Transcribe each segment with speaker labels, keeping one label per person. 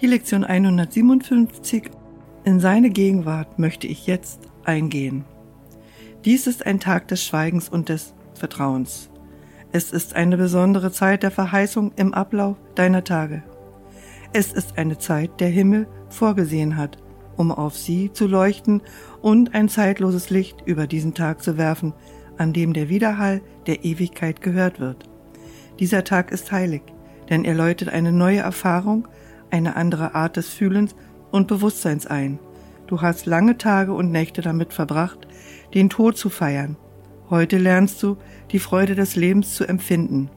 Speaker 1: Die Lektion 157 In seine Gegenwart möchte ich jetzt eingehen. Dies ist ein Tag des Schweigens und des Vertrauens. Es ist eine besondere Zeit der Verheißung im Ablauf deiner Tage. Es ist eine Zeit, der Himmel vorgesehen hat, um auf sie zu leuchten und ein zeitloses Licht über diesen Tag zu werfen, an dem der Widerhall der Ewigkeit gehört wird. Dieser Tag ist heilig, denn er läutet eine neue Erfahrung, eine andere Art des Fühlens und Bewusstseins ein. Du hast lange Tage und Nächte damit verbracht, den Tod zu feiern. Heute lernst du, die Freude des Lebens zu empfinden.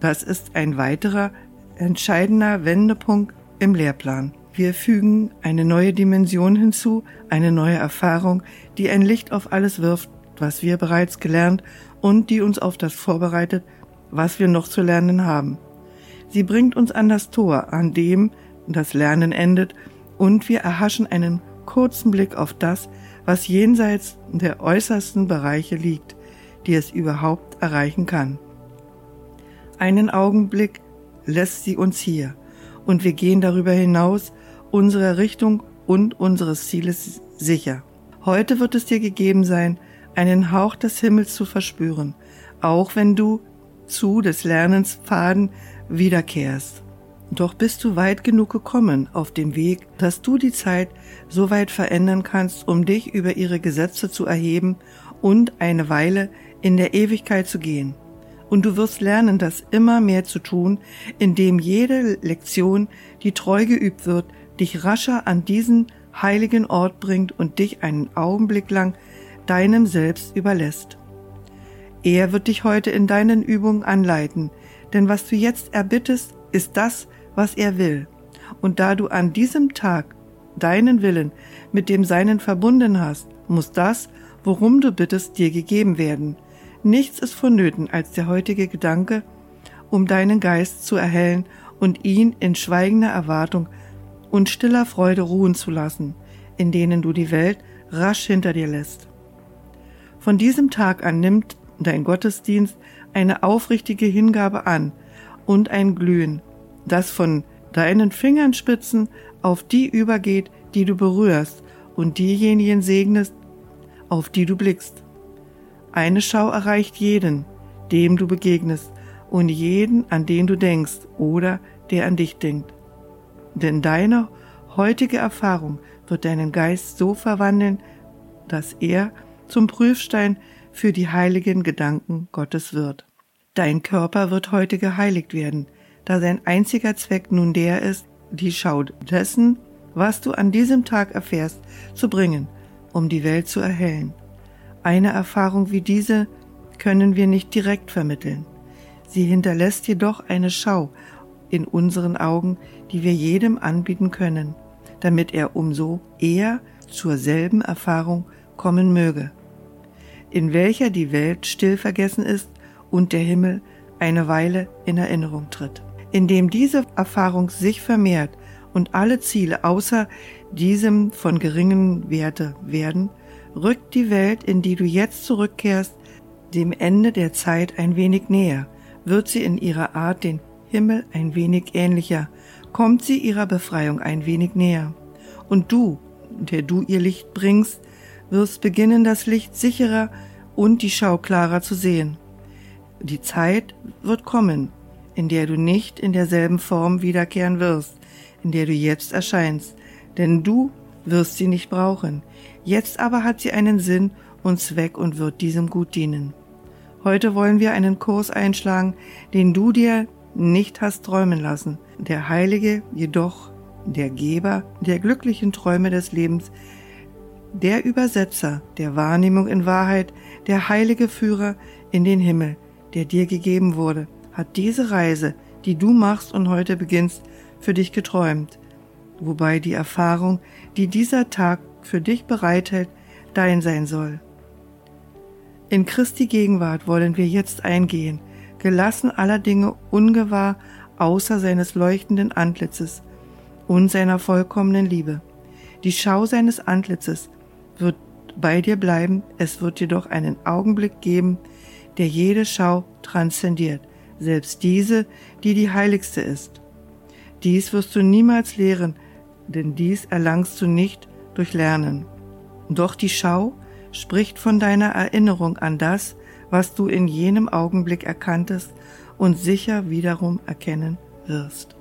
Speaker 1: Das ist ein weiterer entscheidender Wendepunkt im Lehrplan. Wir fügen eine neue Dimension hinzu, eine neue Erfahrung, die ein Licht auf alles wirft, was wir bereits gelernt und die uns auf das vorbereitet, was wir noch zu lernen haben. Sie bringt uns an das Tor, an dem das Lernen endet, und wir erhaschen einen kurzen Blick auf das, was jenseits der äußersten Bereiche liegt, die es überhaupt erreichen kann. Einen Augenblick lässt sie uns hier, und wir gehen darüber hinaus unserer Richtung und unseres Zieles sicher. Heute wird es dir gegeben sein, einen Hauch des Himmels zu verspüren, auch wenn du zu des Lernens Pfaden wiederkehrst. Doch bist du weit genug gekommen auf dem Weg, dass du die Zeit so weit verändern kannst, um dich über ihre Gesetze zu erheben und eine Weile in der Ewigkeit zu gehen. Und du wirst lernen, das immer mehr zu tun, indem jede Lektion, die treu geübt wird, dich rascher an diesen heiligen Ort bringt und dich einen Augenblick lang deinem Selbst überlässt. Er wird dich heute in deinen Übungen anleiten, denn was du jetzt erbittest, ist das, was er will. Und da du an diesem Tag deinen Willen mit dem Seinen verbunden hast, muss das, worum du bittest, dir gegeben werden. Nichts ist vonnöten als der heutige Gedanke, um deinen Geist zu erhellen und ihn in schweigender Erwartung und stiller Freude ruhen zu lassen, in denen du die Welt rasch hinter dir lässt. Von diesem Tag an nimmt dein Gottesdienst eine aufrichtige Hingabe an und ein Glühen, das von deinen Fingerspitzen auf die übergeht, die du berührst und diejenigen segnest, auf die du blickst. Eine Schau erreicht jeden, dem du begegnest, und jeden, an den du denkst oder der an dich denkt. Denn deine heutige Erfahrung wird deinen Geist so verwandeln, dass er zum Prüfstein für die heiligen Gedanken Gottes wird. Dein Körper wird heute geheiligt werden, da sein einziger Zweck nun der ist, die Schau dessen, was du an diesem Tag erfährst, zu bringen, um die Welt zu erhellen. Eine Erfahrung wie diese können wir nicht direkt vermitteln. Sie hinterlässt jedoch eine Schau in unseren Augen, die wir jedem anbieten können, damit er umso eher zur selben Erfahrung kommen möge, in welcher die Welt still vergessen ist und der Himmel eine Weile in Erinnerung tritt indem diese Erfahrung sich vermehrt und alle Ziele außer diesem von geringen Werte werden, rückt die Welt, in die du jetzt zurückkehrst, dem Ende der Zeit ein wenig näher, wird sie in ihrer Art den Himmel ein wenig ähnlicher, kommt sie ihrer Befreiung ein wenig näher. Und du, der du ihr Licht bringst, wirst beginnen, das Licht sicherer und die Schau klarer zu sehen. Die Zeit wird kommen, in der du nicht in derselben Form wiederkehren wirst, in der du jetzt erscheinst, denn du wirst sie nicht brauchen. Jetzt aber hat sie einen Sinn und Zweck und wird diesem gut dienen. Heute wollen wir einen Kurs einschlagen, den du dir nicht hast träumen lassen. Der Heilige jedoch, der Geber der glücklichen Träume des Lebens, der Übersetzer der Wahrnehmung in Wahrheit, der heilige Führer in den Himmel, der dir gegeben wurde, hat diese Reise, die du machst und heute beginnst, für dich geträumt, wobei die Erfahrung, die dieser Tag für dich bereithält, dein sein soll. In Christi Gegenwart wollen wir jetzt eingehen, gelassen aller Dinge ungewahr außer seines leuchtenden Antlitzes und seiner vollkommenen Liebe. Die Schau seines Antlitzes wird bei dir bleiben, es wird jedoch einen Augenblick geben, der jede Schau transzendiert, selbst diese, die die heiligste ist. Dies wirst du niemals lehren, denn dies erlangst du nicht durch Lernen. Doch die Schau spricht von deiner Erinnerung an das, was du in jenem Augenblick erkanntest und sicher wiederum erkennen wirst.